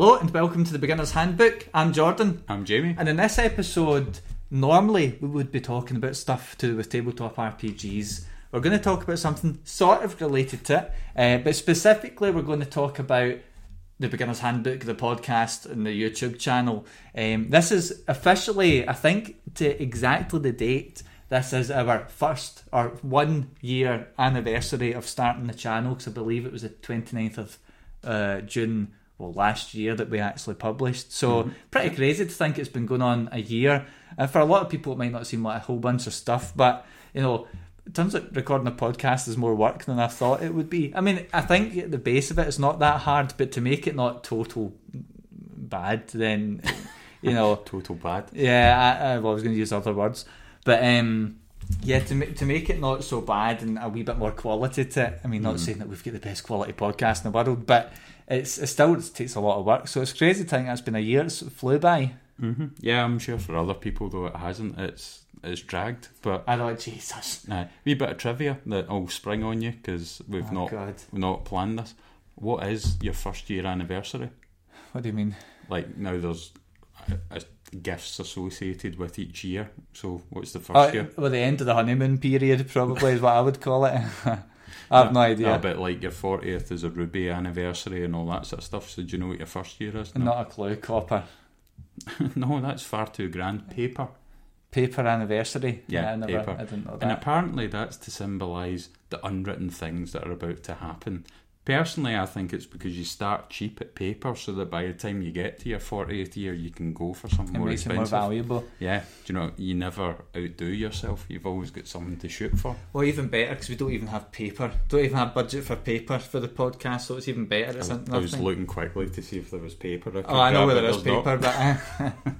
Hello and welcome to the Beginner's Handbook. I'm Jordan, I'm Jamie. and in this episode, normally we would be talking about stuff to do with tabletop RPGs. We're going to talk about something sort of related to it, uh, but specifically, we're going to talk about the Beginner's Handbook, the podcast, and the YouTube channel. Um, this is officially, I think, to exactly the date. This is our first or one year anniversary of starting the channel because I believe it was the 29th of uh, June well last year that we actually published. So mm-hmm. pretty crazy to think it's been going on a year. And for a lot of people, it might not seem like a whole bunch of stuff, but you know. It turns out recording a podcast is more work than I thought it would be. I mean, I think at the base of it, it's not that hard, but to make it not total bad, then you know, Total bad. yeah, I, I, was going to use other words, but um, yeah, to make to make it not so bad and a wee bit more quality to it. I mean, not mm-hmm. saying that we've got the best quality podcast in the world, but it's it still takes a lot of work. So it's crazy to think it's been a year. It's flew by. hmm Yeah, I'm sure for other people though it hasn't. It's it's dragged. But I thought, Jesus, uh, wee bit of trivia that I'll spring on you because we've oh not God, we've not planned this. What is your first year anniversary? what do you mean? Like now, there's uh, uh, gifts associated with each year. So what's the first Oh, year? well, the end of the honeymoon period probably is what I would call it. I have no idea. A bit like your 40th is a Ruby anniversary and all that sort of stuff. So do you know what your first year is? No, Not a clue. Copper no that's far too grand. Paper. paper anniversary. Yeah, I never. paper. I didn't know And apparently that's to symbolise the unwritten things that are about to happen. Personally, I think it's because you start cheap at paper so that by the time you get to your 40th year, you can go for something It more makes it more expensive. valuable. yeah, do you know, you never outdo yourself. You've always got something to shoot for. Well, even better because we don't even have paper. Don't even have budget for paper for the podcast, so it's even better. I It's was, I was looking quickly to see if there was paper. I Oh, I know grab, whether but it's there's not. paper, but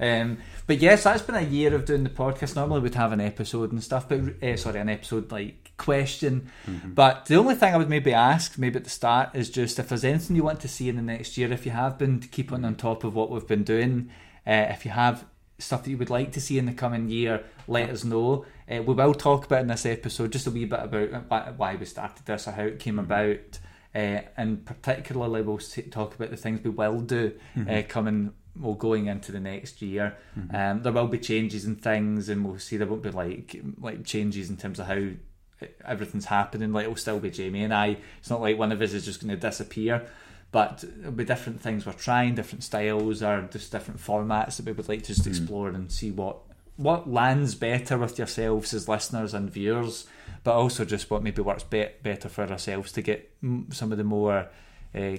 um, but yes, that's been a year of doing the podcast. Normally, we'd have an episode and stuff, but uh, sorry, an episode like question. Mm-hmm. But the only thing I would maybe ask, maybe at the start, is just if there's anything you want to see in the next year. If you have been keeping on top of what we've been doing, uh, if you have stuff that you would like to see in the coming year, let us know. Uh, we will talk about in this episode just a wee bit about why- why we started this or how it came about. Uh, and particularly, we'll talk about the things we will do uh, coming, well, going into the next year. Um, there will be changes and things, and we'll see there won't be like like changes in terms of how everything's happening. Like it'll still be Jamie and I. It's not like one of us is just going to disappear. But it'll be different things we're trying, different styles, or just different formats that we would like to just hmm. explore and see what what lands better with yourselves as listeners and viewers, but also just what maybe works be- better for ourselves to get some of the more. Uh,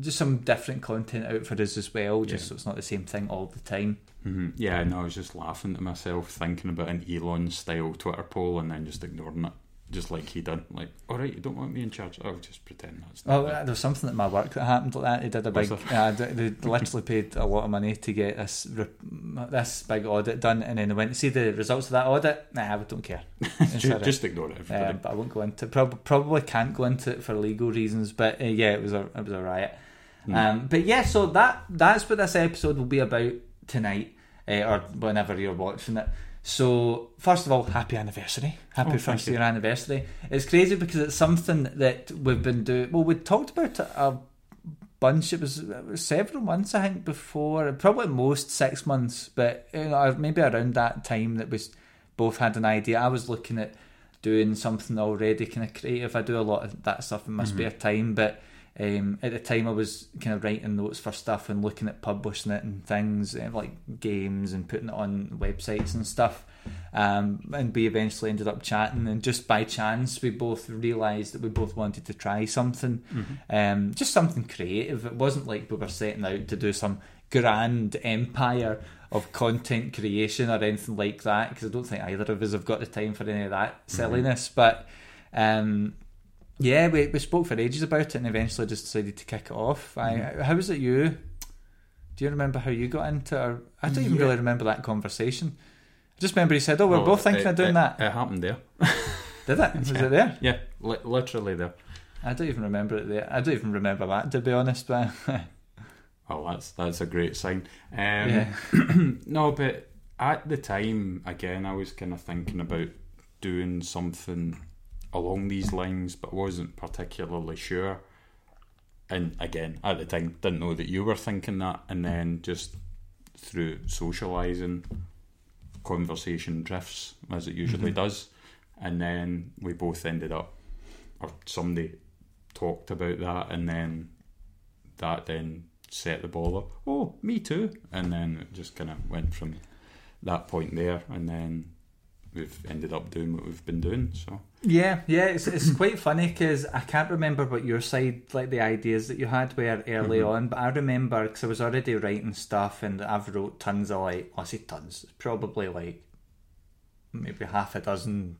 just some different content out for us as well, just Yeah. so it's not the same thing all the time. Mhm. Yeah, no, I was just laughing to myself, thinking about an Elon style Twitter poll and then just ignoring it. Just like he did. Like, alright, you don't want me in charge? I'll just pretend that's not Oh, it." there was something at my work that happened like that. They did a big, yeah, they, literally paid a lot of money to get this this big audit done, and then they went to see the results of that audit. Nah, I don't care. It's Ju- alright. just ignore it. Um, but I won't go into. Prob- probably can't go into it for legal reasons. But uh, yeah, it was a it was a riot. Hmm. Um, but yeah, so that that's what this episode will be about tonight, uh, or whenever you're watching it. So first of all, happy anniversary, happy Oh, first year anniversary. It's crazy because it's something that we've been doing. Well, we talked about it a bunch. It was, it was several months, I think, before. Probably most six months, but you know, maybe around that time that we both had an idea. I was looking at doing something already kind of creative. I do a lot of that stuff in my mm-hmm. spare time, but um, at the time I was kind of writing notes for stuff and looking at publishing it and things eh, like games and putting it on websites and stuff. Um, and we eventually ended up chatting, and just by chance, we both realised that we both wanted to try something, um, just something creative. It wasn't like we were setting out to do some grand empire of content creation or anything like that, because I don't think either of us have got the time for any of that silliness. But um, yeah, we, we spoke for ages about it and eventually just decided to kick it off. I, how was it you? Do you remember how you got into it? I don't even Yeah. really remember that conversation. I just remember he said, "Oh, we're Well, both thinking it- of doing it- that." It happened there. Did it? Was it there? Yeah, li- literally there. I don't even remember it there. I don't even remember that to be honest. But Oh, that's that's a great sign. Um, yeah, no, but at the time, again, I was kind of thinking about doing something along these lines, but wasn't particularly sure. and again, at the time, didn't know that you were thinking that, and then just through socialising, conversation drifts as it usually Mm-hmm. does, and then we both ended up, or somebody talked about that, and then that then set the ball up. Oh, me too, and then it just kind of went from that point there, and then we've ended up doing what we've been doing. So Yeah, yeah, it's it's quite funny because I can't remember what your side, like the ideas that you had were early Mhm. on, but I remember because I was already writing stuff and I've wrote tons of like, well, I say tons, probably like maybe half a dozen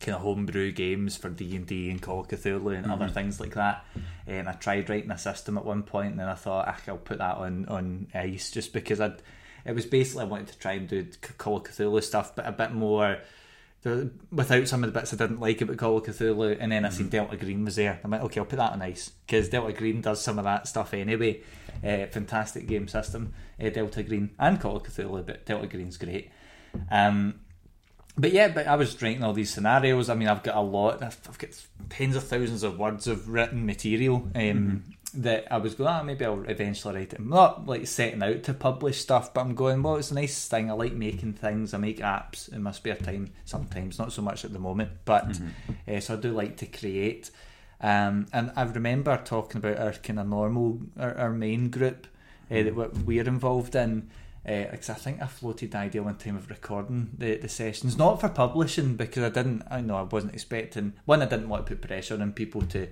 kind of homebrew games for D and D and Call of Cthulhu and other Mhm. things like that. And I tried writing a system at one point, and then I thought "Ah, I'll put that on on ice just because I. It was basically I wanted to try and do Call of Cthulhu stuff, but a bit more the, without some of the bits I didn't like about Call of Cthulhu, and then I seen Delta Green was there. I'm like, okay, I'll put that on ice because Delta Green does some of that stuff anyway. Uh, fantastic game system, uh, Delta Green and Call of Cthulhu, but Delta Green's great. Um, but yeah, but I was writing all these scenarios. I mean, I've got a lot. I've, I've got tens of thousands of words of written material um, that I was going. Ah, maybe I'll eventually write it. I'm not like setting out to publish stuff, but I'm going. Well, it's a nice thing. I like making things. I make apps in my spare time sometimes. Not so much at the moment, but uh, so I do like to create. Um, and I remember talking about our kind of normal, our, our main group uh, that we- we're involved in. Because I think I floated the idea one time of recording the, the sessions, not for publishing, because I didn't, I know I wasn't expecting. One, I didn't want to put pressure on people to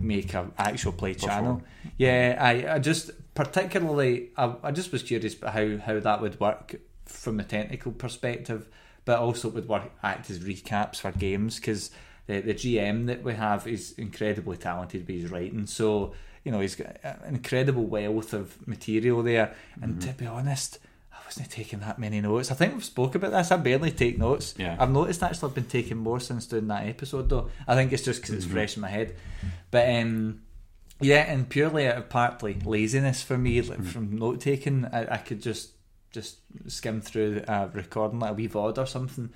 make an actual play channel. Yeah, I, I just particularly, I, I just was curious about how how that would work from a technical perspective, but also would work act as recaps for games because the the GM that we have is incredibly talented with his writing. So you know he's got an incredible wealth of material there. And mm-hmm. to be honest, wasn't taking that many notes. I think we've spoke about this. I barely take notes. Yeah. I've noticed actually I've been taking more since doing that episode though. I think it's just because it's fresh in my head. But um, yeah, and purely out of partly laziness for me like, from note taking, I, I could just just skim through a recording like a wee VOD or something.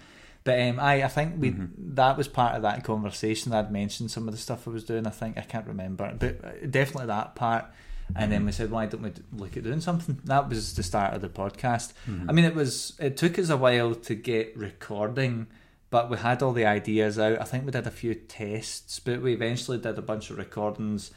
But um, I, I think we that was part of that conversation. I'd mentioned some of the stuff I was doing. I think I can't remember, but uh, definitely that part. And then mm-hmm. we said, why don't we look at doing something? That was the start of the podcast. Mm-hmm. I mean, it was it took us a while to get recording, but we had all the ideas out. I think we did a few tests, but we eventually did a bunch of recordings.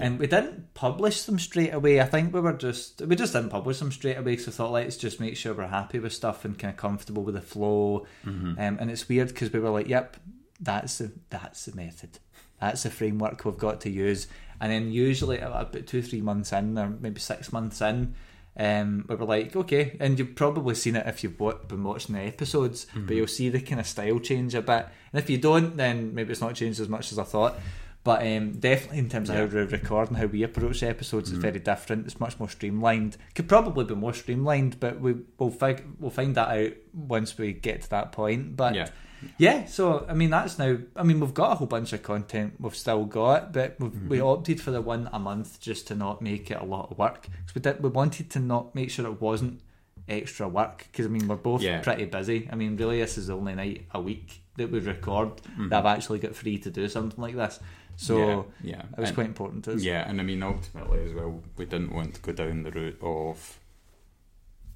And we didn't publish them straight away. I think we were just we just didn't publish them straight away because we thought let's just make sure we're happy with stuff and kind of comfortable with the flow. Mm-hmm. Um, and it's weird because we were like, "Yep, that's the that's the method, that's the framework we've got to use." And then usually about two three months in, or maybe six months in, um, we were like, "Okay," and you've probably seen it if you've been watching the episodes, but you'll see the kind of style change a bit. And if you don't, then maybe it's not changed as much as I thought. But um, definitely in terms of Yeah. how we record and how we approach the episodes it's very different. It's much more streamlined. Could probably be more streamlined, but we will fig- we'll find that out once we get to that point. But Yeah. Yeah, so I mean that's now. I mean we've got a whole bunch of content we've still got, but we've, we mm-hmm. opted for the one a month just to not make it a lot of work because we did. We wanted to not make sure it wasn't extra work because I mean we're both Yeah. pretty busy. I mean really this is the only night a week that we record that mm-hmm. I've actually got free to do something like this. So yeah, yeah. it was And- quite important to us. Yeah, and I mean ultimately as well, we didn't want to go down the route of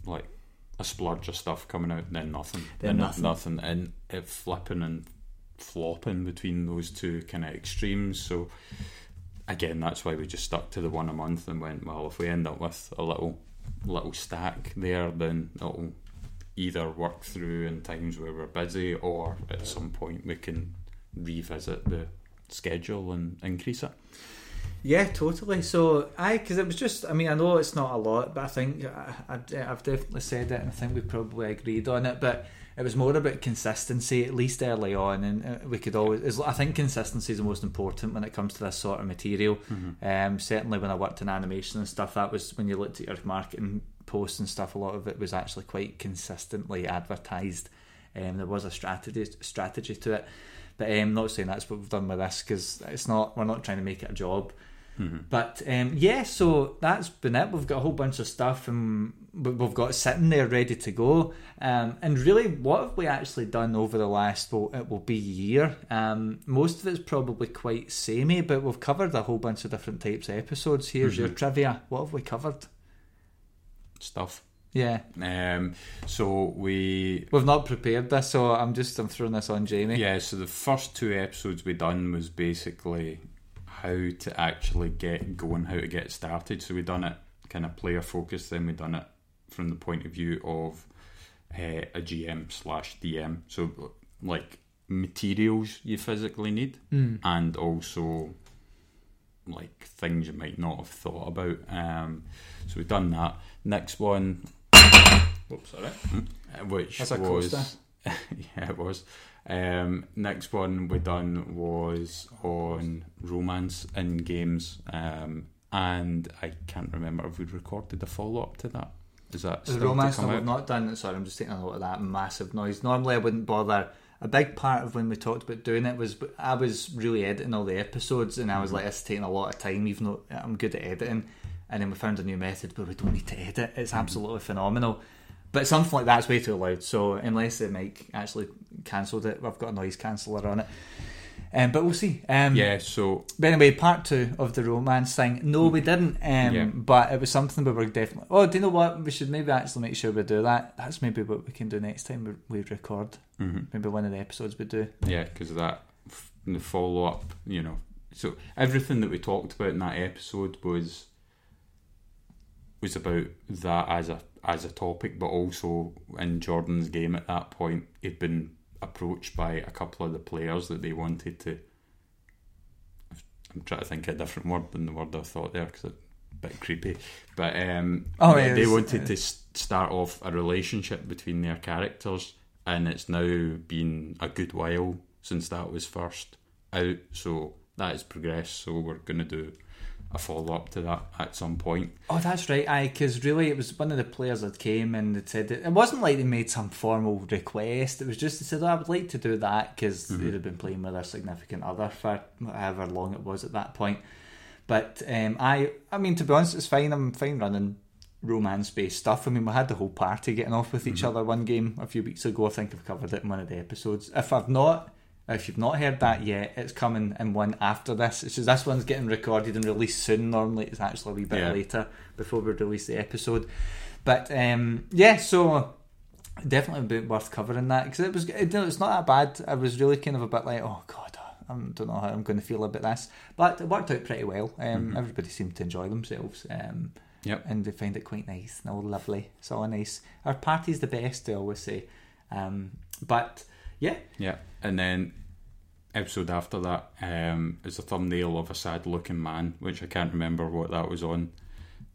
like a splurge of stuff coming out and then nothing, Then nothing, nothing. nothing, and it flipping and flopping between those two kind of extremes. So again, that's why we just stuck to the one a month and went, well, if we end up with a little little stack there, then it'll either work through in times where we're busy, or at some point we can revisit the schedule and increase it. Yeah, totally. So I, because it was just, I mean, I know it's not a lot, but I think I, I've definitely said it, and I think we probably agreed on it. But it was more about consistency, at least early on, and uh, we could always. I think consistency is the most important when it comes to this sort of material. Um, certainly, when I worked in animation and stuff, that was when you looked at your marketing posts and stuff. A lot of it was actually quite consistently advertised. Um, there was a strategy strategy to it. But I'm not saying that's what we've done with this because it's not. We're not trying to make it a job. But um, yeah, so that's been it. We've got a whole bunch of stuff and we- we've got sitting there ready to go. Um, and really, what have we actually done over the last, well, it will be a year? Um, most of it's probably quite samey, but we've covered a whole bunch of different types of episodes. Here's your trivia. What have we covered? Stuff. Yeah, Um, so we we've not prepared this, so I'm just I'm throwing this on Jamie. Yeah, so the first two episodes we done was basically how to actually get going, how to get started. So we done it kind of player focused, then we done it from the point of view of uh, a GM slash DM. So like materials you physically need, and also like things you might not have thought about. Um, so we've done that. Next one, Whoops, sorry. uh, which That's a was yeah, it was. Um, next one we done was on romance in games, um, and I can't remember if we'd recorded a follow up to that. Is that The romance to that we've not done. Sorry, I'm just taking a note of that massive noise. Normally, I wouldn't bother. A big part of when we talked about doing it was I was really editing all the episodes, and I was like, "It's taking a lot of time, even though I'm good at editing." And then we found a new method where we don't need to edit. It's absolutely phenomenal. But something like that's way too loud. So unless the mic actually cancelled it, I've got a noise canceller on it. Um, but we'll see. Um, Yeah, so but anyway, part two of the romance thing. No, we didn't. Um, Yeah. But it was something we were definitely. Oh, do you know what? We should maybe actually make sure we do that. That's maybe what we can do next time we, we record. mhm. Maybe one of the episodes we do. yeah, because that the follow up, you know. So everything that we talked about in that episode was was about that as a as a topic, but also in Jordan's game at that point, he'd been approached by a couple of the players that they wanted to. I'm trying to think of a different word than the word I thought there because it's a bit creepy. But um, Oh, they- yeah, they wanted to start off a relationship between their characters, and it's now been a good while since that was first out. So that has progressed. So we're going to do a follow up to that at some point. Oh, that's right. Aye, because really, it was one of the players that came and they said it, it wasn't like they made some formal request. It was just they said, oh, "I would like to do that" because they'd have been playing with their significant other for however long it was at that point. But um, I, I mean, to be honest, it's fine. I'm fine running romance-based stuff. I mean, we had the whole party getting off with each other one game a few weeks ago. I think I've covered it in one of the episodes. If I've not. If you've not heard that yet, it's coming in one after this. It's just this one's getting recorded and released soon. Normally, it's actually a wee bit Yeah. later before we release the episode. But um, yeah, so definitely worth covering that because it was it, it's not that bad. I was really kind of a bit like, oh god, I don't know how I'm going to feel about this, but it worked out pretty well. Um, Everybody seemed to enjoy themselves. Um, Yep. and they find it quite nice and all lovely. It's all nice. Our party's the best, I always say. Um, but yeah, Yeah, and then episode after that um, is a thumbnail of a sad looking man, which I can't remember what that was on.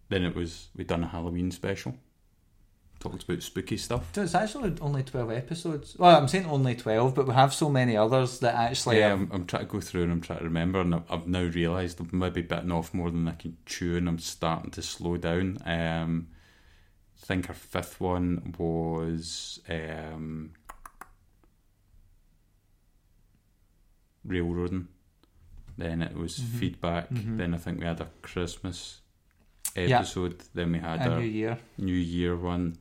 Then it was we done a Halloween special, talked about spooky stuff. so it's actually only twelve episodes. Well, I'm saying only twelve, but we have so many others that actually. yeah, have- I'm, I'm trying to go through and I'm trying to remember, and I've, I've now realised I've maybe bitten off more than I can chew, and I'm starting to slow down. Um, I think our fifth one was um, railroading. Then it was Mm-hmm. feedback. Then I think we had a Christmas Yeah. episode. Then we had a our new year. New Year one.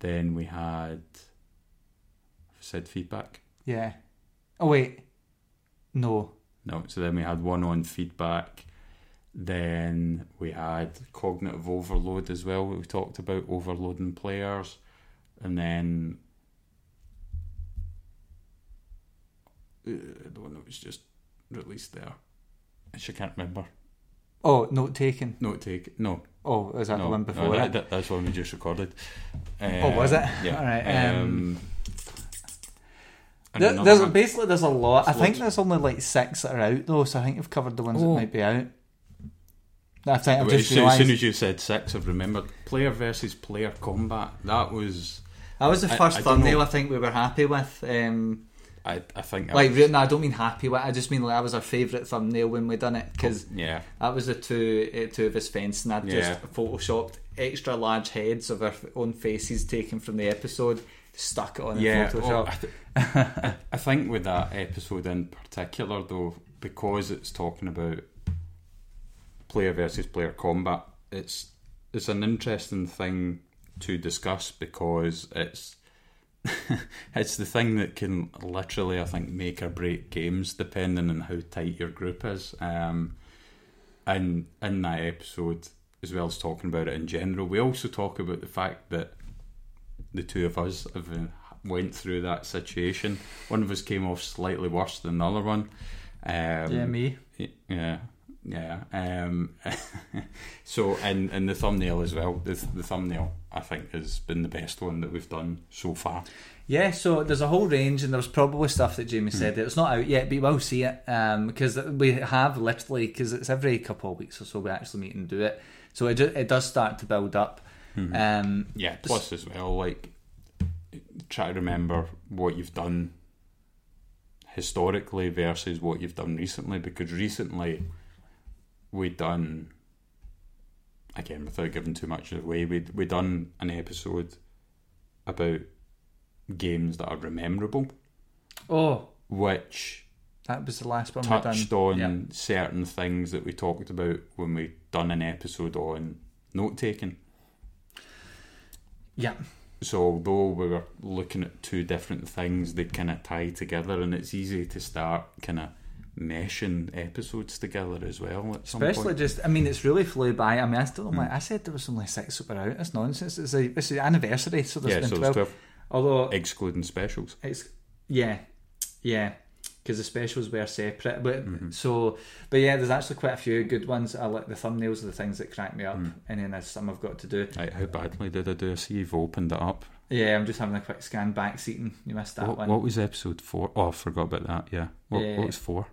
Then we had said feedback. Yeah. Oh wait, no. No, so then we had one on feedback. Then we had cognitive overload as well. We talked about overloading players, and then uh, the one that was just released there. I actually can't remember. Oh, note taken. Note take. No, Oh, is that no, the one no, before that, that- that's one we just recorded. Oh, was it? Yeah. All right, um, Um, There, there's one- basically there's a lot. I think loads. there's only like six that are out though, so I think you've covered the ones Oh. that might be out. I think I've just as, soon, as soon as you said six, I've remembered player versus player combat. That was, that was the first I thumbnail know. I think we were happy with. Um, I, I think, that like, was- no, I don't mean happy with. I just mean like that was our favourite thumbnail when we done it because yeah, that was the two uh, two of us fencing. I'd Yeah. just photoshopped extra large heads of our own faces taken from the episode, stuck it on yeah. in oh, Photoshop. I, th- I- I think with that episode in particular, though, because it's talking about player versus player combat. It's it's an interesting thing to discuss because it's it's the thing that can literally, I think, make or break games depending on how tight your group is. Um, and in that episode, as well as talking about it in general, we also talk about the fact that the two of us have uh, went through that situation. One of us came off slightly worse than the other one. Um, yeah, me. Yeah, yeah. Um, so, and and the thumbnail as well. The, the thumbnail, I think, has been the best one that we've done so far. Yeah, so there's a whole range, and there's probably stuff that Jamie said that it's not out yet, but you will see it um, because we have literally because it's every couple of weeks or so we actually meet and do it. So it ju- it does start to build up. Um, Yeah. Plus, as well, like try to remember what you've done historically versus what you've done recently, because recently we done again without giving too much away. We we done an episode about games that are rememberable, oh, which that was the last one touched on Yeah. certain things that we talked about when we done an episode on note taking. Yeah, So although we were looking at two different things, they kind of tie together, and it's easy to start kind of meshing episodes together as well. At some especially point. just. I mean, it's really flew by. I mean, I still don't like. I said there was only six that were out. That's nonsense. It's a it's an anniversary, so there's yeah, been so twelve. it's twelve, Although excluding specials. It's yeah, yeah, because the specials were separate. But Mm-hmm. so, but yeah, there's actually quite a few good ones. I like the thumbnails of the things that crack me up, Mm. and then there's some I've got to do. Right, how badly did I do? I see you've opened it up. Yeah, I'm just having a quick scan back seating. You missed that What, one. what was episode four? Oh, I forgot about that. Yeah. What, Yeah. what was four?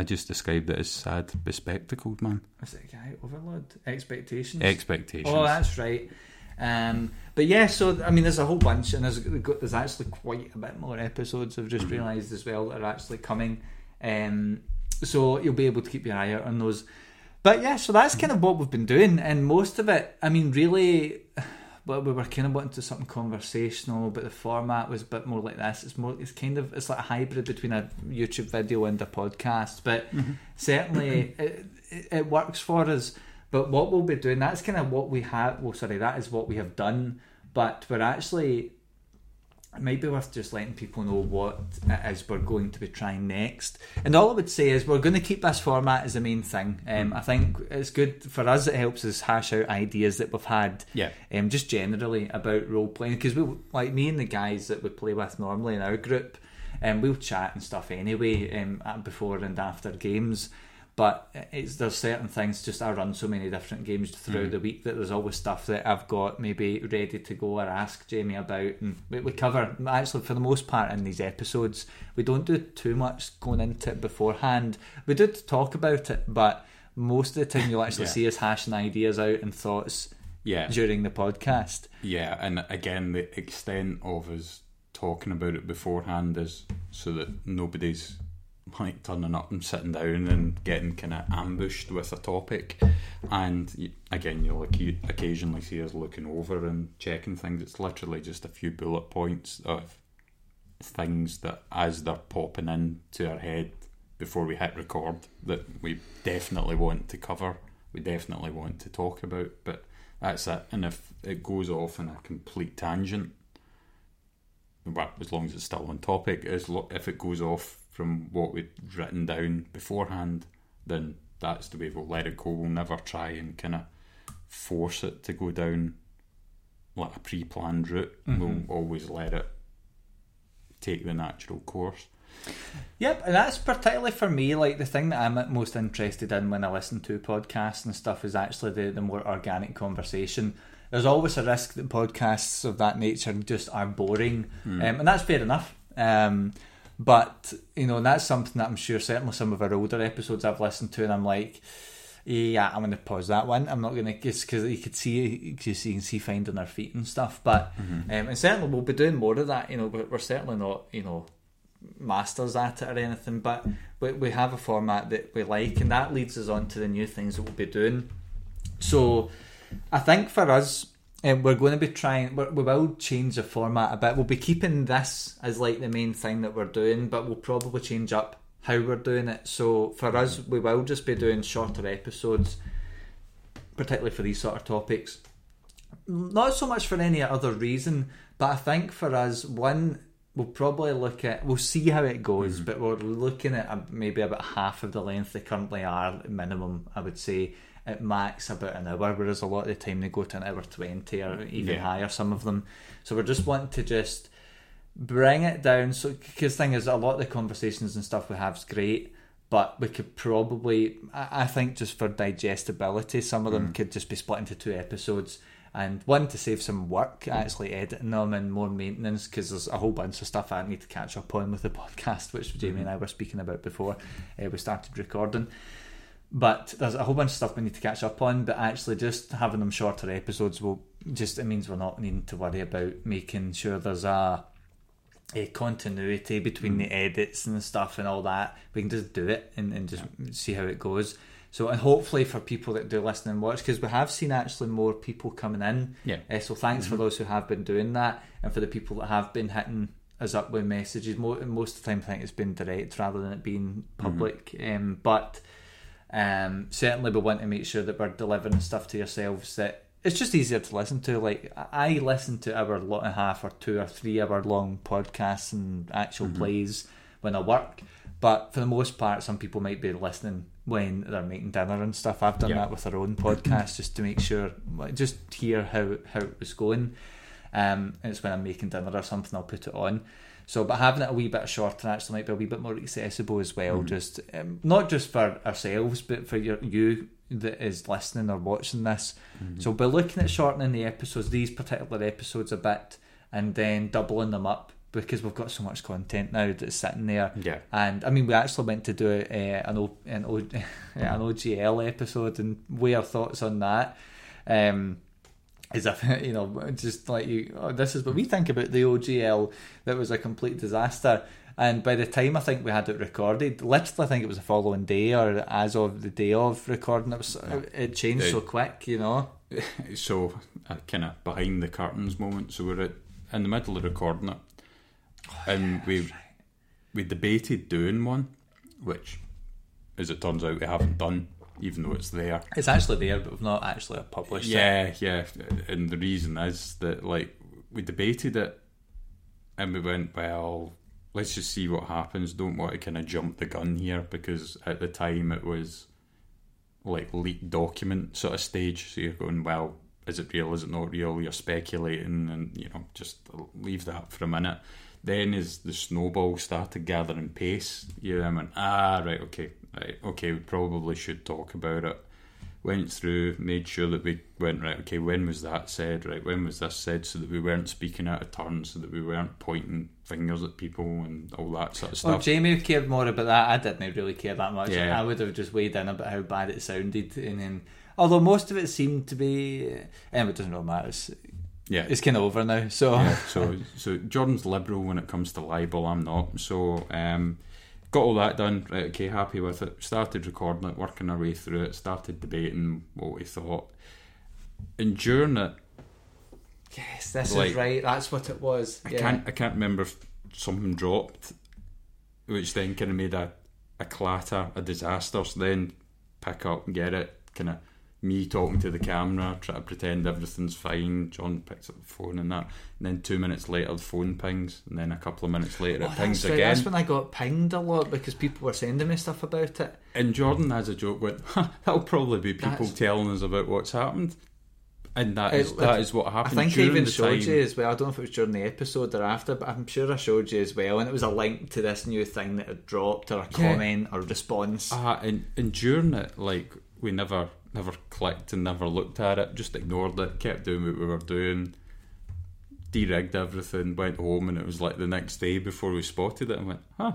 I just described it as sad, bespectacled man. Was it guy overload expectations? Expectations. Oh, that's right. Um, but yeah, so I mean, there's a whole bunch, and there's there's actually quite a bit more episodes. I've just realised as well that are actually coming. Um, so you'll be able to keep your eye out on those. But yeah, so that's kind of what we've been doing, and most of it, I mean, really, well, we were kind of wanting to something conversational, but the format was a bit more like this. It's more, it's kind of, it's like a hybrid between a YouTube video and a podcast, but mm-hmm. certainly it, it, it works for us. But what we'll be doing, that's kind of what we have. Well, sorry, that is what we have done. But we're actually, it might be worth just letting people know what it is we're going to be trying next. And all I would say is we're going to keep this format as the main thing. Um, I think it's good for us. It helps us hash out ideas that we've had Yeah. um, just generally about role playing because we like me and the guys that we play with normally in our group, and we'll chat and stuff anyway um, before and after games. But it's there's certain things. Just I run so many different games throughout mm-hmm. the week that there's always stuff that I've got maybe ready to go or ask Jamie about, and we, we cover actually for the most part in these episodes. We don't do too much going into it beforehand. We do talk about it, but most of the time you'll actually Yeah. see us hashing ideas out and thoughts Yeah. during the podcast. Yeah, and again, the extent of us talking about it beforehand is so that nobody's like turning up and sitting down and getting kind of ambushed with a topic. And again, you'll occa- occasionally see us looking over and checking things. It's literally just a few bullet points of things that, as they're popping into our head before we hit record, that we definitely want to cover. We definitely want to talk about, but that's it. And if it goes off in a complete tangent, well, as long as it's still on topic, as lo- if it goes off from what we'd written down beforehand, then that's the way we'll let it go. We'll never try and kind of force it to go down like a pre-planned route. We'll always let it take the natural course. Yep, and that's particularly for me, like the thing that I'm most interested in when I listen to podcasts and stuff is actually the, the more organic conversation. There's always a risk that podcasts of that nature just are boring, um, and that's fair enough. Um, but you know, and that's something that I'm sure certainly some of our older episodes I've listened to, and I'm like, yeah, I'm going to pause that one. I'm not going to just because you could see, cause you can see finding our feet and stuff. But um, and certainly we'll be doing more of that. You know, but we're certainly not, you know, masters at it or anything, but we, we have a format that we like, and that leads us on to the new things that we'll be doing. So, I think for us, um, we're going to be trying. We're, we will change the format a bit. We'll be keeping this as like the main thing that we're doing, but we'll probably change up how we're doing it. So for us, we will just be doing shorter episodes, particularly for these sort of topics. Not so much for any other reason, but I think for us, one, we'll probably look at, we'll see how it goes, but we're looking at maybe about half of the length they currently are, minimum, I would say. At max about an hour, whereas a lot of the time they go to an hour twenty or even Yeah. higher. Some of them, so we're just wanting to just bring it down. So, because thing is, a lot of the conversations and stuff we have is great, but we could probably, I I think, just for digestibility, some of them could just be split into two episodes. And one to save some work actually editing them and more maintenance because there's a whole bunch of stuff I need to catch up on with the podcast, which Jamie and I were speaking about before uh, we started recording. But there's a whole bunch of stuff we need to catch up on. But actually, just having them shorter episodes will just it means we're not needing to worry about making sure there's a a continuity between the edits and stuff and all that. We can just do it and, and just see how it goes. So, and hopefully for people that do listen and watch, because we have seen actually more people coming in. Yeah. Uh, so thanks for those who have been doing that, and for the people that have been hitting us up with messages. Mo- most of the time, I think it's been direct rather than it being public. Um, but um, certainly, we want to make sure that we're delivering stuff to yourselves that it's just easier to listen to. Like I listen to hour and a half or two or three hour long podcasts and actual plays when I work. But for the most part, some people might be listening when they're making dinner and stuff. I've done Yeah. that with our own podcast just to make sure, just hear how how it was going. Um, and it's when I'm making dinner or something, I'll put it on. So, but having it a wee bit shorter actually might be a wee bit more accessible as well. Just um, not just for ourselves, but for your you that is listening or watching this. So, we're looking at shortening the episodes, these particular episodes, a bit, and then doubling them up because we've got so much content now that's sitting there. Yeah. And I mean, we actually went to do uh, an o- an, o- an OGL episode and weigh our thoughts on that. Um, as if you know, just like you, oh, this is what we think about the OGL. That was a complete disaster. And by the time I think we had it recorded, literally, I think it was the following day or as of the day of recording, it was it changed Yeah. so quick, you know. so uh, a kind of behind the curtains moment. So we're at, in the middle of recording it, oh, and we we debated doing one, which, as it turns out, we haven't done, even though it's there. It's actually there, but we've not actually published it. Yeah, yeah, and the reason is that like we debated it, and we went, well, let's just see what happens. Don't want to kind of jump the gun here because at the time it was like leaked document sort of stage. So you're going, well, is it real? Is it not real? You're speculating, and you know, just leave that for a minute. Then as the snowball started gathering pace, you then went, ah, right, okay, right, okay, we probably should talk about it. Went through, made sure that we went right. Okay, when was that said? Right, when was this said? So that we weren't speaking out of turn, so that we weren't pointing fingers at people and all that sort of stuff. Well. Jamie cared more about that. I didn't really care that much. Yeah. I would have just weighed in about how bad it sounded, and then although most of it seemed to be, um, it doesn't really matter. It's, yeah, it's kind of over now. So yeah, so so Jordan's liberal when it comes to libel. I'm not. So um, got all that done. Right, okay, happy with it. Started recording it, working our way through it. Started debating what we thought. And during it, yes, this Like- is right. That's what it was. I Yeah. can't I can't remember if something dropped, which then kind of made a a clatter, a disaster. So then pick up and get it, kind of me talking to the camera, try to pretend everything's fine. John picks up the phone and that, and then two minutes later the phone pings, and then a couple of minutes later Oh, it pings right. again. that's when I got pinged a lot because people were sending me stuff about it. And Jordan has a joke with that'll probably be people That's- telling us about what's happened, and that is, It- is that it- is what I happened. think I even showed time. you as well. I don't know if it was during the episode or after, but I'm sure I showed you as well. And it was a link to this new thing that had dropped, or a Yeah. comment, or a response. Ah, and, and during it, like we never never clicked and never looked at it, just ignored it, kept doing what we were doing, de-rigged everything, went home, and it was like the next day before we spotted it and went, huh,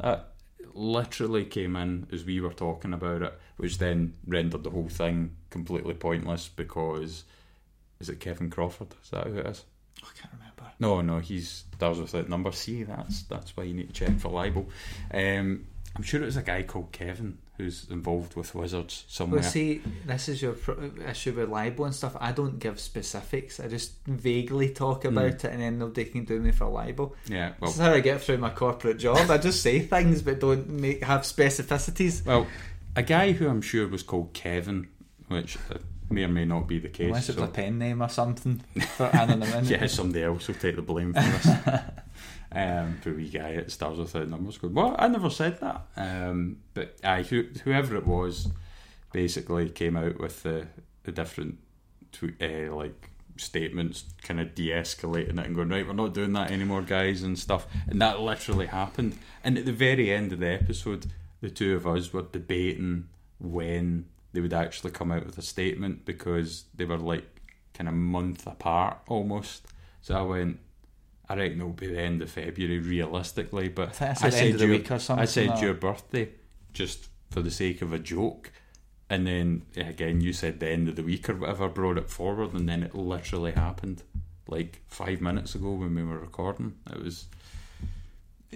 that literally came in as we were talking about it, which then rendered the whole thing completely pointless because is it Kevin Crawford? Is that who it is? I can't remember. No, no, he's that was without number. See, that's that's why you need to check for libel. Um, I'm sure it was a guy called Kevin who's involved with Wizards somewhere. Well, see, this is your pro- issue with libel and stuff. I don't give specifics. I just vaguely talk Hmm. about it, and then nobody can do me for libel. yeah, well, this is how I get through my corporate job. I just say things, but don't make have specificities. well, a guy who I'm sure was called Kevin, which uh, may or may not be the case. Unless it was so- a pen name or something for anonymity. yeah, somebody else will take the blame for this. um, the wee guy at Stars Without Numbers going, What? I never said that. Um, but aye, who, whoever it was basically came out with the, the different tw- uh, like statements, kind of de escalating it and going, Right, we're not doing that anymore, guys, and stuff. And that literally happened. And at the very end of the episode, the two of us were debating when they would actually come out with a statement because they were like kind of month apart almost. So I went, I reckon it'll be the end of February realistically, but I I said end of the your, or something I said like your birthday just for the sake of a joke. And then eh, again, you said the end of the week or whatever, brought it forward, and then it literally happened like five minutes ago when we were recording. It was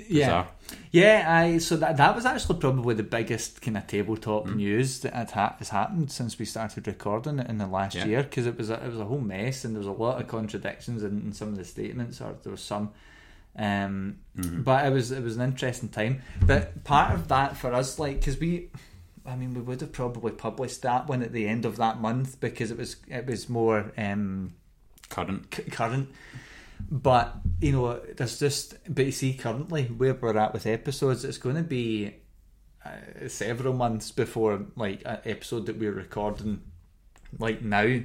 yeah, yeah. I so that that was actually probably the biggest kind of tabletop Mm. news that had ha- has happened since we started recording it in the last Yeah. year because it was a, it was a whole mess and there was a lot of contradictions in, in some of the statements or there was some. Um, Mhm. but it was it was an interesting time. But part of that for us, like, because we, I mean, we would have probably published that one at the end of that month because it was it was more um, Current. c- current. But you know, there's just but you see currently where we're at with episodes, it's going to be uh, several months before like an episode that we're recording like now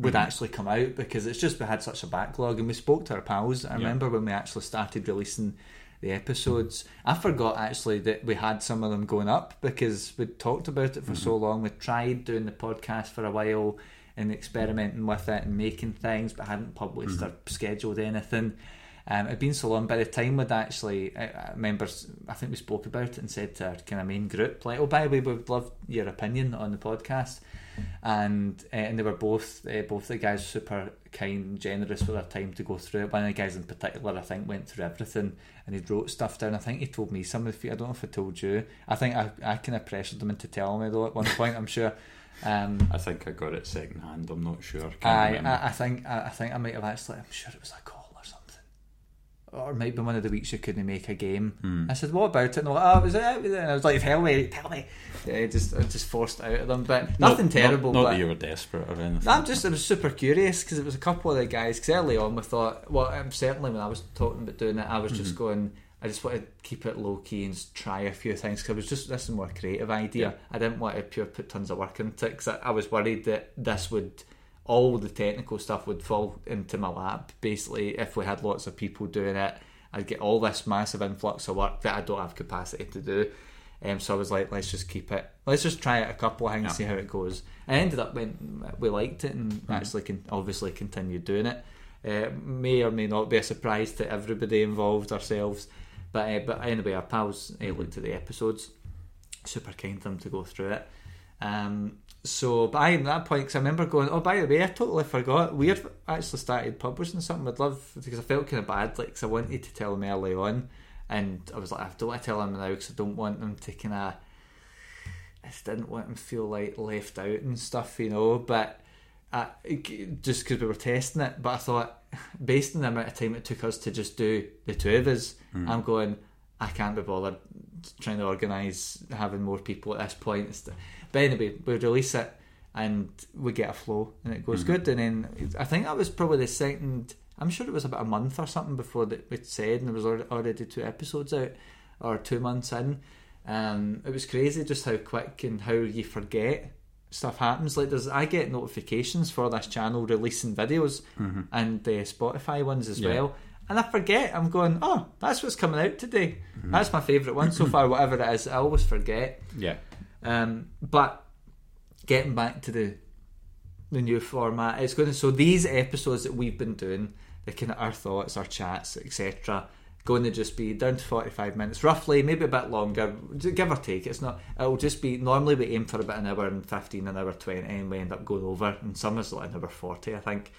would Mhm. actually come out because it's just we had such a backlog and we spoke to our pals. I Yeah. remember when we actually started releasing the episodes. I forgot actually that we had some of them going up because we'd talked about it for so long. We tried doing the podcast for a while and experimenting with it and making things, but hadn't published or scheduled anything. Um, it'd been so long. By the time we'd actually, I, I remember, I think we spoke about it and said to our kind of main group, like, "Oh, by the way, we'd love your opinion on the podcast." And uh, and they were both uh, both the guys super kind, generous with their time to go through it. One of the guys in particular, I think, went through everything and he wrote stuff down. I think he told me some of the. I don't know if I told you. I think I I kind of pressured him into telling me though at one point. I'm sure. Um, I think I got it second hand. I'm not sure. I. I I think I, I think I might have actually. I'm sure it was a call or something, or it might be one of the weeks you couldn't make a game. Hmm. I said, "What about it?" And like, "Oh, was it?" And I was like, "Tell me, tell me." Yeah, just I just forced out of them, but nothing not- terrible. Not, but that you were desperate or anything. I'm just I was super curious because it was a couple of the guys. Because early on we thought, well, um, certainly when I was talking about doing it, I was just going. I just wanted to keep it low key and try a few things because I was just this is a more creative idea. Yeah. I didn't want to pure put tons of work into it because I, I was worried that this would all the technical stuff would fall into my lap. Basically, if we had lots of people doing it, I'd get all this massive influx of work that I don't have capacity to do. Um, so I was like, let's just keep it. Let's just try it a couple of things, Yeah. see how it goes. I ended up when we liked it and actually can obviously continued doing it. Uh, may or may not be a surprise to everybody involved ourselves, but uh, but anyway, our pals uh, looked at the episodes. Super kind of them to go through it. Um, so, but I at that point, because I remember going, oh, by the way, I totally forgot. We had actually started publishing something. I'd love because I felt kind of bad, like, because I wanted to tell them early on, and I was like, I don't want to tell them now because I don't want them to kind of. I just didn't want them to feel like left out and stuff, you know. But uh, just because we were testing it, but I thought, based on the amount of time it took us to just do the two of us, I'm going, I can't be bothered trying to organise having more people at this point. But anyway, we release it and we get a flow and it goes good. And then I think that was probably the second. I'm sure it was about a month or something before that we said, and there was already two episodes out or two months in. Um, it was crazy just how quick and how you forget stuff happens. Like there's, I get notifications for this channel releasing videos and the Spotify ones as Yeah. well, and I forget. I'm going, oh, that's what's coming out today. That's my favourite one so far. Whatever it is, I always forget. yeah. Um, but getting back to the the new format, it's going to. So these episodes that we've been doing, the kind of our thoughts, our chats, etc., going to just be down to forty five minutes, roughly, maybe a bit longer, give or take. It's not. It'll just be normally we aim for about an hour and fifteen, an hour twenty, and we end up going over. And some is like an hour forty, I think.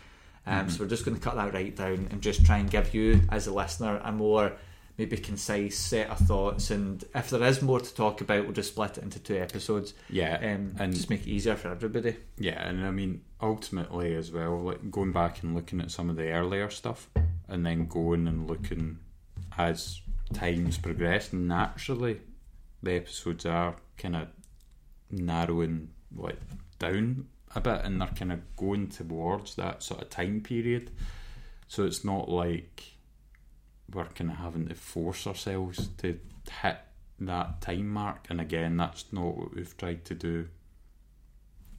Um, So we're just going to cut that right down and just try and give you, as a listener, a more maybe concise set of thoughts. And if there is more to talk about, we'll just split it into two episodes. Yeah, Um, and just make it easier for everybody. Yeah, and I mean, ultimately as well, like going back and looking at some of the earlier stuff, and then going and looking as times progress, naturally, the episodes are kind of narrowing like down a bit, and they're kind of going towards that sort of time period. So it's not like we're kind of having to force ourselves to hit that time mark. And again, that's not what we've tried to do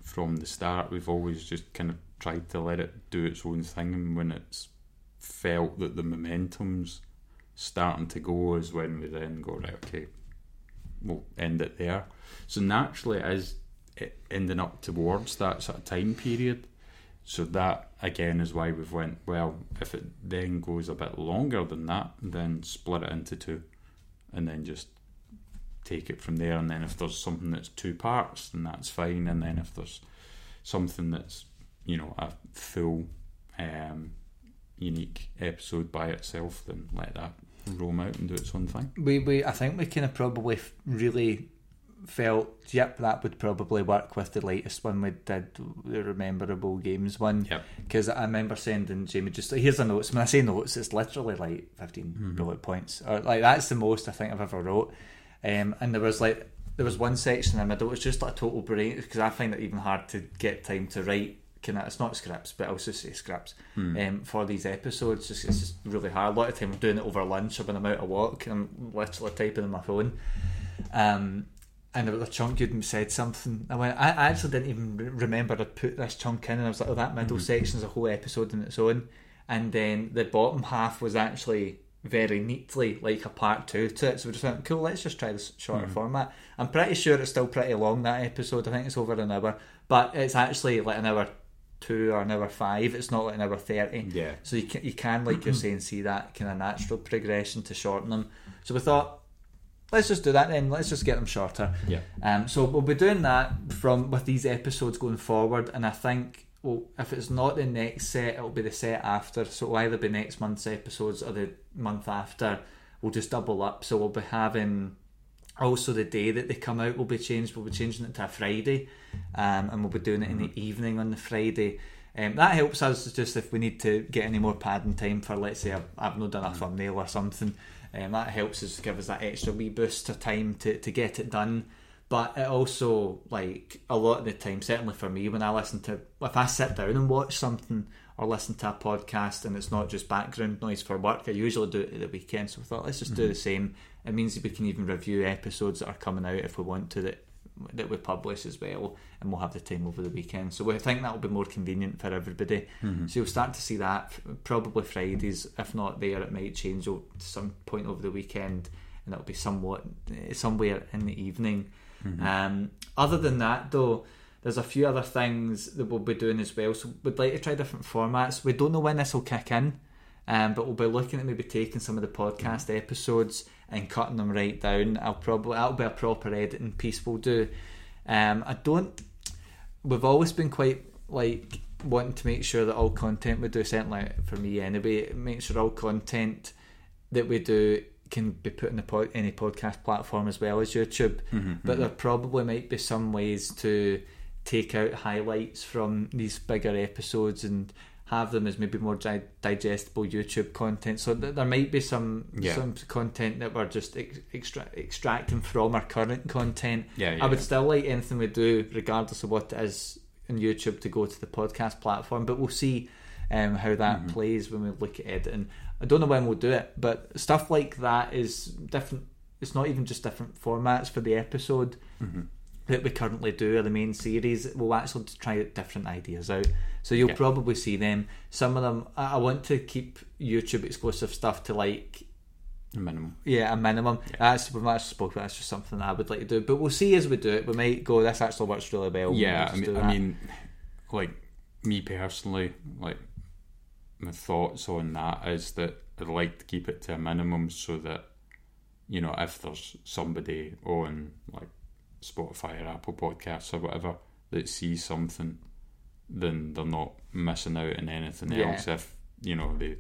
from the start. We've always just kind of tried to let it do its own thing, and when it's felt that the momentum's starting to go, is when we then go right. Okay, we'll end it there. So naturally, it ending up towards that sort of time period. So that again is why we've went well. If it then goes a bit longer than that, then split it into two, and then just take it from there. And then if there's something that's two parts, then that's fine. And then if there's something that's you know a full um, unique episode by itself, then let that roam out and do its own thing. We, we I think we kind of probably really felt, yep, that would probably work with the latest one we did, the Rememberable Games one. Yep. Because I remember sending Jamie just, here's the notes. When I say notes, it's literally like 15 bullet points. Or like That's the most I think I've ever wrote. Um, and there was like, there was one section in the middle, it was just like a total brain, because I find it even hard to get time to write. Kind of, it's not scripts, but I'll just say scripts um, for these episodes. It's, it's just really hard. A lot of time I'm doing it over lunch or when I'm out a walk, and I'm literally typing on my phone. Um, and there was a chunk you'd said something. I went. I I actually didn't even remember I'd put this chunk in, and I was like, "Oh, that middle mm-hmm. section's a whole episode in its own." And then the bottom half was actually very neatly like a part two to it. So we just went, "Cool, let's just try this shorter mm-hmm. format." I'm pretty sure it's still pretty long that episode. I think it's over an hour, but it's actually like an hour two or an hour five. It's not like an hour thirty. Yeah. So you can, you can like you're saying, see that kind of natural progression to shorten them. So we thought, let's just do that then. Let's just get them shorter. Yeah. Um, so we'll be doing that from with these episodes going forward, and I think well, if it's not the next set, it'll be the set after. So it'll either be next month's episodes or the month after. We'll just double up. So we'll be having also the day that they come out will be changed. We'll be changing it to a Friday, um, and we'll be doing it in the evening on the Friday. Um, that helps us just if we need to get any more padding time for, let's say, I've, I've not done a thumbnail or something. Um, that helps us give us that extra wee boost of time to, to get it done. But it also, like, a lot of the time, certainly for me, when I listen to, if I sit down and watch something or listen to a podcast and it's not just background noise for work, I usually do it at the weekend. So I thought, let's just do the same. It means that we can even review episodes that are coming out if we want to, that that we publish as well, and we'll have the time over the weekend. So we think that will be more convenient for everybody. So you'll start to see that probably Fridays, if not there, it might change to some point over the weekend, and it'll be somewhat eh, somewhere in the evening. Um, other than that, though. There's a few other things that we'll be doing as well. So we'd like to try different formats. We don't know when this will kick in, um, but we'll be looking at maybe taking some of the podcast episodes and cutting them right down. I'll probably that'll be a proper editing piece we'll do. Um, I don't. We've always been quite like wanting to make sure that all content we do, certainly for me anyway, make sure all content that we do can be put in the pod, any podcast platform as well as YouTube. But there probably might be some ways to take out highlights from these bigger episodes and have them as maybe more di- digestible YouTube content. So th- there might be some Yeah. some content that we're just ex- extra- extracting from our current content. Yeah, yeah, I would yeah. still like anything we do, regardless of what it is in YouTube, to go to the podcast platform. But we'll see um, how that Mm-hmm. plays when we look at editing. I don't know when we'll do it, but stuff like that is different. It's not even just different formats for the episode Mm-hmm. That we currently do or the main series. We'll actually try different ideas out. So you'll Yeah. probably see them. Some of them, I want to keep YouTube exclusive stuff to like minimum. yeah, a minimum. That's uh, we've actually spoke about. That's just something I would like to do, but we'll see as we do it. We might go. This actually works really well. Yeah, We'll I mean, I mean, like me personally, like my thoughts on that is that I'd like to keep it to a minimum so that you know if there's somebody on like Spotify or Apple Podcasts or whatever that sees something, then they're not missing out on anything Yeah. else. If you know they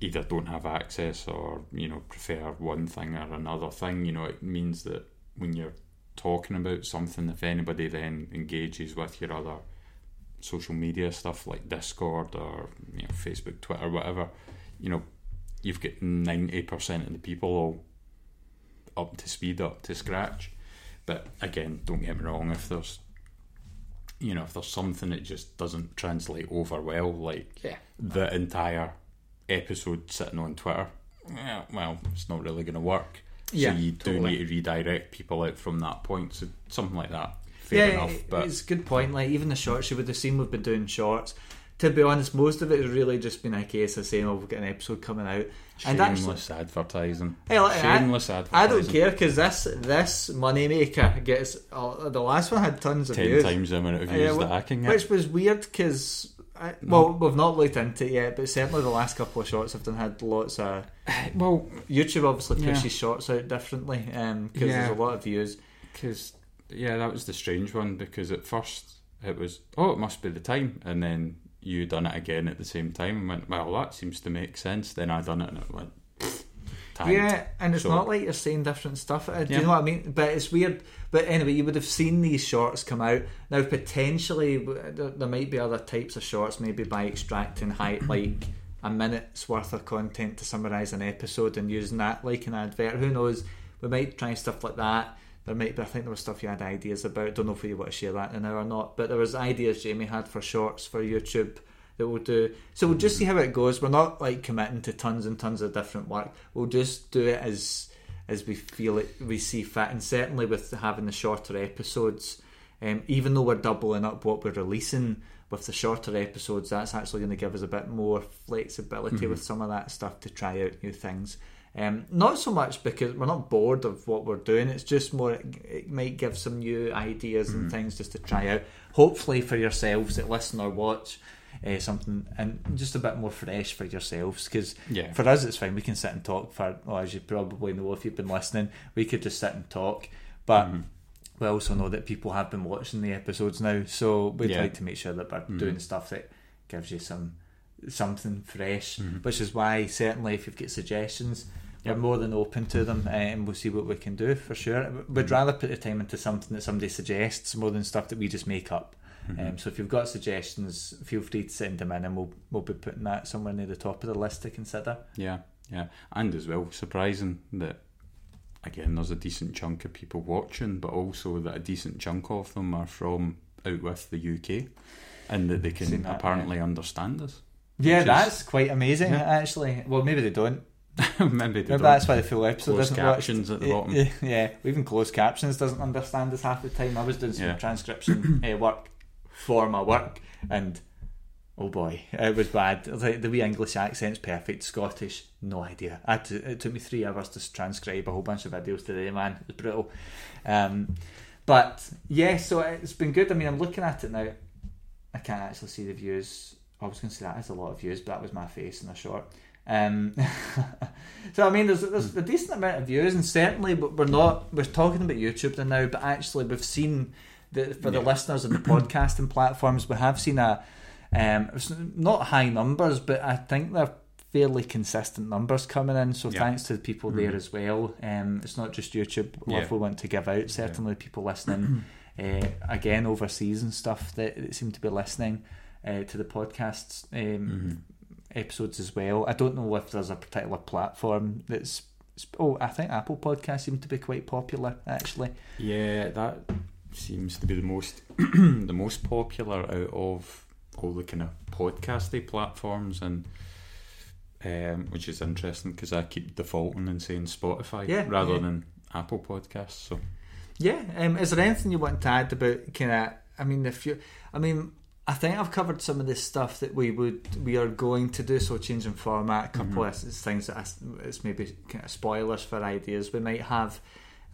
either don't have access or you know prefer one thing or another thing. You know, it means that when you're talking about something, if anybody then engages with your other social media stuff like Discord or you know, Facebook, Twitter, whatever, you know, you've got ninety percent of the people all up to speed, up to scratch. But again, don't get me wrong, if there's you know, if there's something that just doesn't translate over well, like Yeah. the entire episode sitting on Twitter, yeah, well, it's not really going to work. Yeah, so you do totally. need to redirect people out from that point. So something like that, fair yeah, enough. But it's a good point. Like even the shorts you would have seen, we've been doing shorts. To be honest, most of it has really just been a case of saying, "Oh, we've got an episode coming out," and actually, shameless advertising. Hey, like, shameless I advertising. I don't care because this this moneymaker gets uh, the last one had tons of Ten views, times the amount of Yeah, views wh- that I can get. which was weird because. Well, we've not looked into it yet, but certainly the last couple of shorts have done had lots of well, YouTube. Obviously, Yeah. pushes shorts out differently because Yeah. there's a lot of views. because yeah, that was the strange one. Because at first it was, oh, it must be the time, and then you done it again at the same time, and went, well, that seems to make sense. Then I done it, and it went, time. Yeah, and it's So- not like you're saying different stuff. Uh, Do Yeah. you know what I mean? But it's weird. But anyway, you would have seen these shorts come out. Now, potentially, there, there might be other types of shorts, maybe by extracting high, like a minute's worth of content to summarise an episode and using that like an advert. Who knows? We might try stuff like that. There might be, I think there was stuff you had ideas about. Don't know if you want to share that now or not. But there was ideas Jamie had for shorts for YouTube that we'll do. So we'll just see how it goes. We're not like committing to tons and tons of different work. We'll just do it as as we feel it, we see fit, and certainly with having the shorter episodes. Um, even though we're doubling up what we're releasing with the shorter episodes, that's actually going to give us a bit more flexibility with some of that stuff to try out new things. Um, not so much because we're not bored of what we're doing. It's just more it, it might give some new ideas and things just to try out. Hopefully for yourselves that listen or watch, uh, something and just a bit more fresh for yourselves. Because Yeah. for us, it's fine. We can sit and talk for. Well, as you probably know if you've been listening, we could just sit and talk. But we also know that people have been watching the episodes now, so we'd Yeah. like to make sure that we're doing stuff that gives you some something fresh. Which is why certainly if you've got suggestions, we're more than open to them, uh, and we'll see what we can do for sure. We'd rather put the time into something that somebody suggests more than stuff that we just make up. Um, so if you've got suggestions, feel free to send them in, and we'll we'll be putting that somewhere near the top of the list to consider. Yeah, yeah, and as well, surprising that again there's a decent chunk of people watching, but also that a decent chunk of them are from out with the UK, and that they can that, apparently understand us. Yeah, is- that's quite amazing, Yeah. actually. Well, maybe they don't. Maybe Maybe that's why the full episode Closed doesn't captions at the bottom. Yeah, yeah, even closed captions doesn't understand us half the time. I was doing some Yeah. transcription uh, work for my work, and oh boy, it was bad. Like the wee English accent's perfect, Scottish, no idea. I had to, it took me three hours to transcribe a whole bunch of videos today, man. It was brutal. Um, but yeah, so it's been good. I mean, I'm looking at it now. I can't actually see the views. I was going to say that is a lot of views, but that was my face in a short. Um, so I mean, there's there's a decent amount of views, and certainly we're not we're talking about YouTube now, but actually we've seen the for the Yeah. listeners of the podcasting platforms, we have seen a um, not high numbers, but I think they're fairly consistent numbers coming in. So Yeah. thanks to the people there Mhm. as well. Um, it's not just YouTube love Yeah. we want to give out. Certainly, people listening uh, again overseas and stuff that, that seem to be listening uh, to the podcasts um, Mhm. Episodes as well. I don't know if there's a particular platform that's. Oh, I think Apple Podcasts seem to be quite popular actually. Yeah, that seems to be the most the most popular out of all the kind of podcasty platforms, and um, which is interesting because I keep defaulting and saying Spotify Yeah, rather yeah. than Apple Podcasts. So Yeah. Um, is there anything you want to add about kind of? I mean, if you, I mean, I think I've covered some of this stuff that we would we are going to do. So changing format, a couple of things that I, it's maybe kind of spoilers for ideas we might have.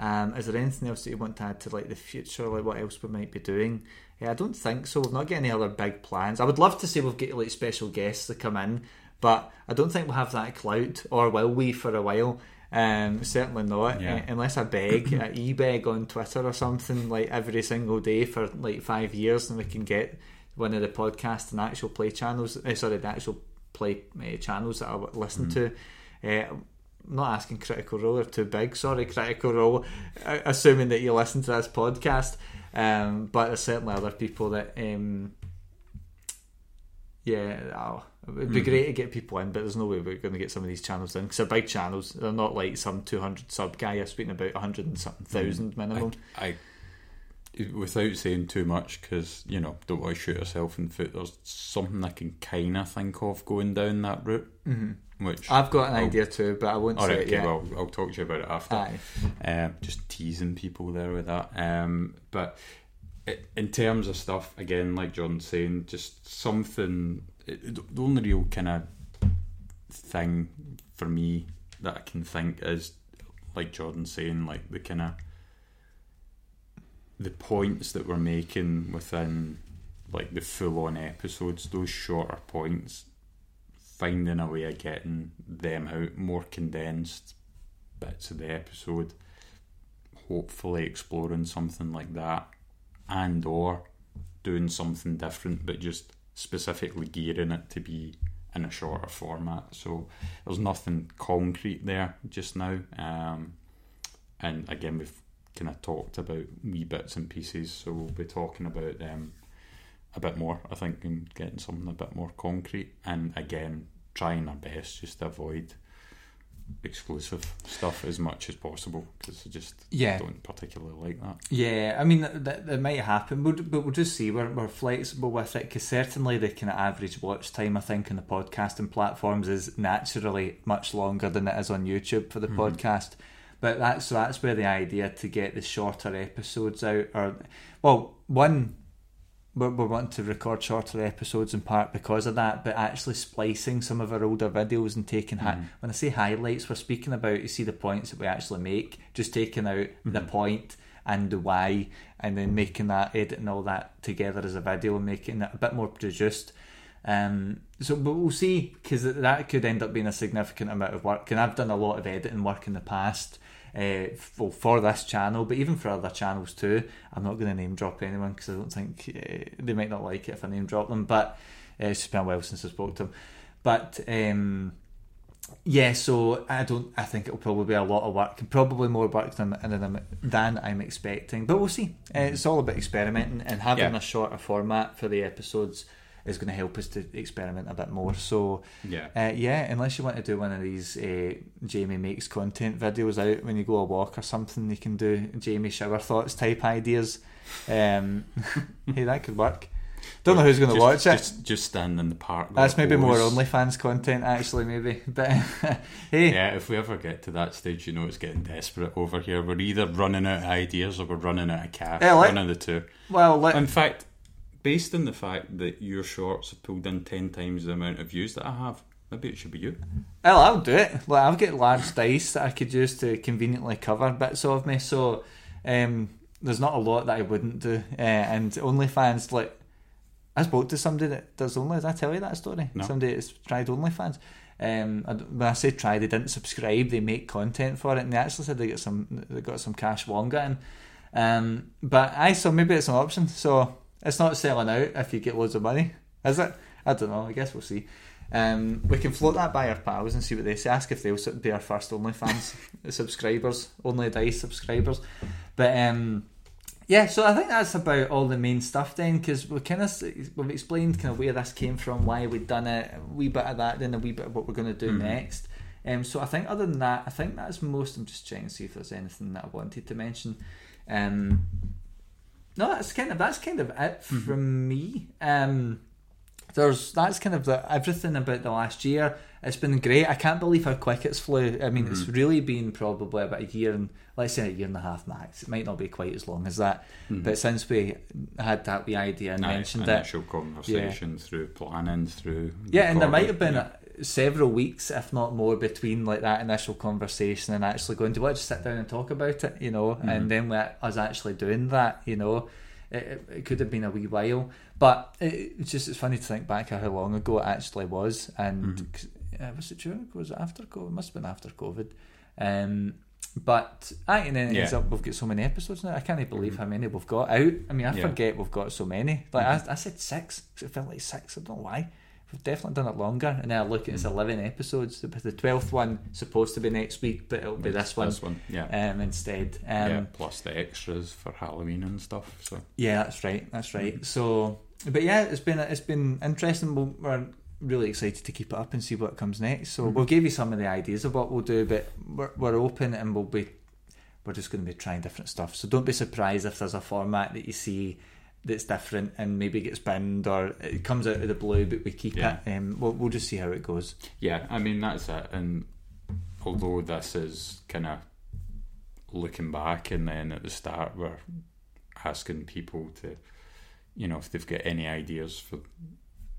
Um, is there anything else that you want to add to like the future, like what else we might be doing? Yeah, I don't think so. We've not got any other big plans. I would love to say we've got like special guests that come in, but I don't think we'll have that clout, or will we for a while? Um, certainly not. Yeah. Unless I beg, I e-beg on Twitter or something like every single day for like five years, and we can get one of the podcast and actual play channels. Uh, sorry, the actual play uh, channels that I listen to. Uh, I'm not asking Critical Role are too big. Sorry, Critical Role. Assuming that you listen to this podcast, um, but there's certainly other people that. Um, yeah, oh, it would be great to get people in, but there's no way we're going to get some of these channels in because they're big channels. They're not like some 200 sub guy. You're speaking about 100 and something thousand minimum. I, without saying too much, because you know, don't want to shoot yourself in the foot. There's something I can kind of think of going down that route, mm-hmm. which I've got an I'll- idea too, but I won't say right, it okay, yet. well, I'll talk to you about it after. Um, just teasing people there with that. Um, but in terms of stuff, again, like John's saying, just something. it- The only real kind of thing for me that I can think is, like Jordan saying, like the kind of the points that we're making within like the full on episodes, those shorter points, finding a way of getting them out more condensed bits of the episode, hopefully exploring something like that, and or doing something different, but just specifically gearing it to be in a shorter format. So there's nothing concrete there just now. Um, and again, we've kind of talked about wee bits and pieces, so we'll be talking about them a bit more, I think, and getting something a bit more concrete. And again, trying our best just to avoid exclusive stuff as much as possible because I just Yeah. don't particularly like that. Yeah, I mean that, that might happen, we'll, but we'll just see. We're, we're flexible with it because certainly the kind of average watch time I think on the podcasting platforms is naturally much longer than it is on YouTube for the mm-hmm. podcast. But that's so that's where the idea to get the shorter episodes out, or well, one we're, we're wanting to record shorter episodes in part because of that, but actually splicing some of our older videos and taking hi- when I say highlights, we're speaking about you see the points that we actually make, just taking out the point and the why, and then making that editing all that together as a video and making it a bit more produced. Um, so, but we'll see because that could end up being a significant amount of work. And I've done a lot of editing work in the past, uh, for, for this channel, but even for other channels too. I'm not going to name drop anyone because I don't think uh, they might not like it if I name drop them. But uh, it's just been a while since I spoke to them. But um, yeah, so I don't. I think it'll probably be a lot of work, probably more work than than, than I'm expecting. But we'll see. Uh, it's all about experimenting and having Yeah. a shorter format for the episodes is going to help us to experiment a bit more. So Yeah. uh, yeah, unless you want to do one of these uh, Jamie makes content videos out when you go a walk or something, you can do Jamie shower thoughts type ideas. Um, hey, that could work. Don't know who's going to watch it. Just, just stand in the park. That's maybe more. OnlyFans content, actually, maybe. But hey, Yeah, if we ever get to that stage, you know it's getting desperate over here. We're either running out of ideas or we're running out of cash. Yeah, like- One of the two. well, let, In fact, based on the fact that your shorts have pulled in ten times the amount of views that I have, maybe it should be you. Well, I'll do it. Like, I've got large dice that I could use to conveniently cover bits of me, so um, there's not a lot that I wouldn't do. Uh, and OnlyFans, like, I spoke to somebody that does Only. Did I tell you that story? No. Somebody that's tried OnlyFans. Um, I when I say try, they didn't subscribe. They make content for it, and they actually said they got some. They got some cash wonga in. Um, but I so maybe it's an option. So it's not selling out if you get loads of money, is it? I don't know. I guess we'll see. Um, we can float that by our pals and see what they say. Ask if they'll be our first OnlyFans subscribers, only dice subscribers. But um, yeah, so I think that's about all the main stuff then, because we kind of we've explained kind of where this came from, why we've done it, a wee bit of that, then a wee bit of what we're going to do Mhm. next. Um, so I think other than that, I think that's most. I'm just checking to see if there's anything that I wanted to mention. Um, no, that's kind of that's kind of it mm-hmm. from me. Um, there's that's kind of the everything about the last year. It's been great. I can't believe how quick it's flew. I mean, it's mm-hmm. really been probably about a year and let's say a year and a half max. It might not be quite as long as that, mm-hmm. but since we had that the idea and Aye, mentioned it, initial conversation through planning through yeah, and there might have been yeah. Several weeks, if not more, between like that initial conversation and actually going, "Do you want to just sit down and talk about it?" You know, Mm-hmm. and then we, us actually doing that. You know, it, it, could have been a wee while, but it, it's just it's funny to think back how long ago it actually was. And Mm-hmm. uh, was it during? Was it after COVID? It must have been after COVID. Um, but aye, and then Yeah. up we've got so many episodes now. I can't even believe how many we've got out. I mean, I Yeah. forget we've got so many. Like I, I said six. 'cause it felt like six. I don't know why. Definitely done it longer. And then I look at it's eleven episodes. The twelfth one supposed to be next week, but it'll be this one, This one, yeah. um, instead. Um, yeah, plus the extras for Halloween and stuff. So Yeah, that's right. That's right. So, but yeah, it's been it's been interesting. We're really excited to keep it up and see what comes next. So we'll give you some of the ideas of what we'll do, but we're, we're open and we'll be we're just going to be trying different stuff. So don't be surprised if there's a format that you see that's different and maybe gets binned or it comes out of the blue, but we keep Yeah. it. Um, we'll, we'll just see how it goes. yeah, I mean that's it. And although this is kind of looking back, and then at the start we're asking people to, you know, if they've got any ideas for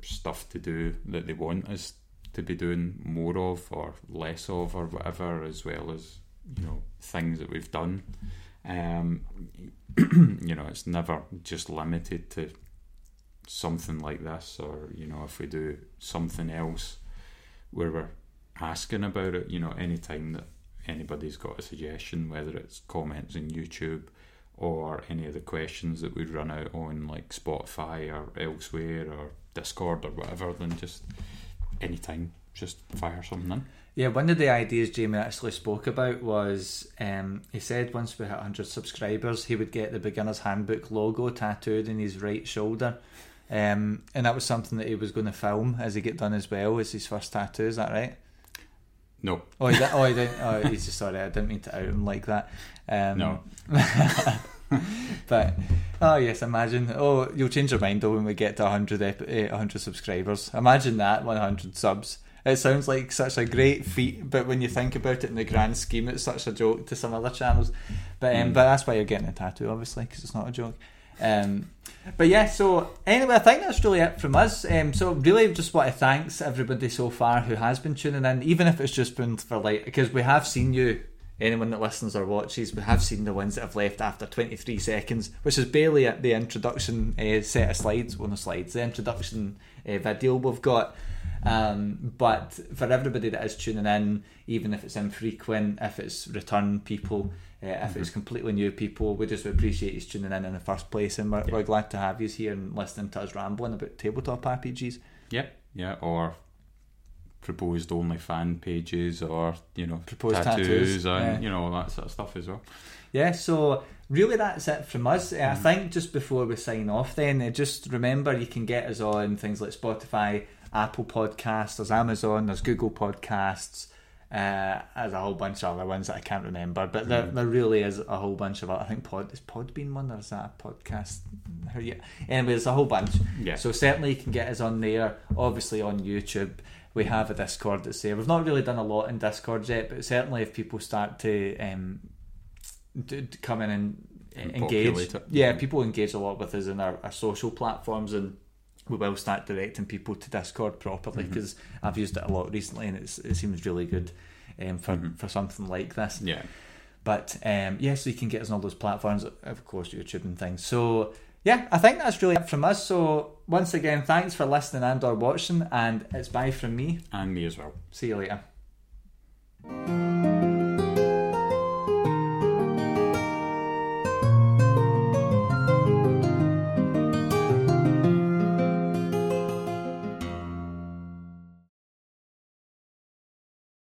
stuff to do that they want us to be doing more of or less of or whatever, as well as you know things that we've done. Um, you know, it's never just limited to something like this, or you know, if we do something else where we're asking about it, you know, anytime that anybody's got a suggestion, whether it's comments on YouTube or any of the questions that we run out on like Spotify or elsewhere or Discord or whatever, then just anytime, just fire something in. Yeah, one of the ideas Jamie actually spoke about was um, he said once we hit 100 subscribers, he would get the beginner's handbook logo tattooed in his right shoulder. Um, and that was something that he was going to film as he get done as well as his first tattoo. Is that right? No, Oh, he did, oh, he didn't. Oh, he's just sorry. I didn't mean to out him like that. Um, No. but oh yes, imagine. Oh, you'll change your mind though when we get to 100, ep- eh, 100 subscribers. Imagine that 100 subs. It sounds like such a great feat, but when you think about it in the grand scheme, it's such a joke to some other channels. But um, Mm. but that's why you're getting a tattoo, obviously, because it's not a joke. Um, but yeah, so anyway, I think that's really it from us. Um, so really, just want to thanks everybody so far who has been tuning in, even if it's just been for like because we have seen you. Anyone that listens or watches, we have seen the ones that have left after 23 seconds, which is barely at the introduction uh, set of slides. Well, no slides, the introduction uh, video we've got. Um, but for everybody that is tuning in, even if it's infrequent, if it's return people, uh, if it's completely new people, we just appreciate you tuning in in the first place, and we're, Yeah. we're glad to have you here and listening to us rambling about tabletop RPGs. yeah, yeah, or proposed only fan pages, or you know, Proposed tattoos, tattoos, and yeah. you know all that sort of stuff as well. Yeah, so really that's it from us. Uh, I think just before we sign off, then uh, just remember you can get us on things like Spotify, Apple Podcasts, there's Amazon, there's Google Podcasts. Uh, there's a whole bunch of other ones that I can't remember, but there, there really is a whole bunch of. Other I think Pod is Podbean one, or is that a podcast? How you? Anyway, there's a whole bunch. Yeah, So certainly you can get us on there. Obviously on YouTube, we have a Discord that's there. We've not really done a lot in Discord yet, but certainly if people start to um, come in and, And engage, yeah, people engage a lot with us in our, our social platforms, and we will start directing people to Discord properly because I've used it a lot recently, and it's, it seems really good um, for Mhm. for something like this. yeah. But um, yeah, so you can get us on all those platforms, of course, YouTube and things. So yeah, I think that's really it from us. So once again, thanks for listening and or watching, and it's bye from me. And me as well. See you later.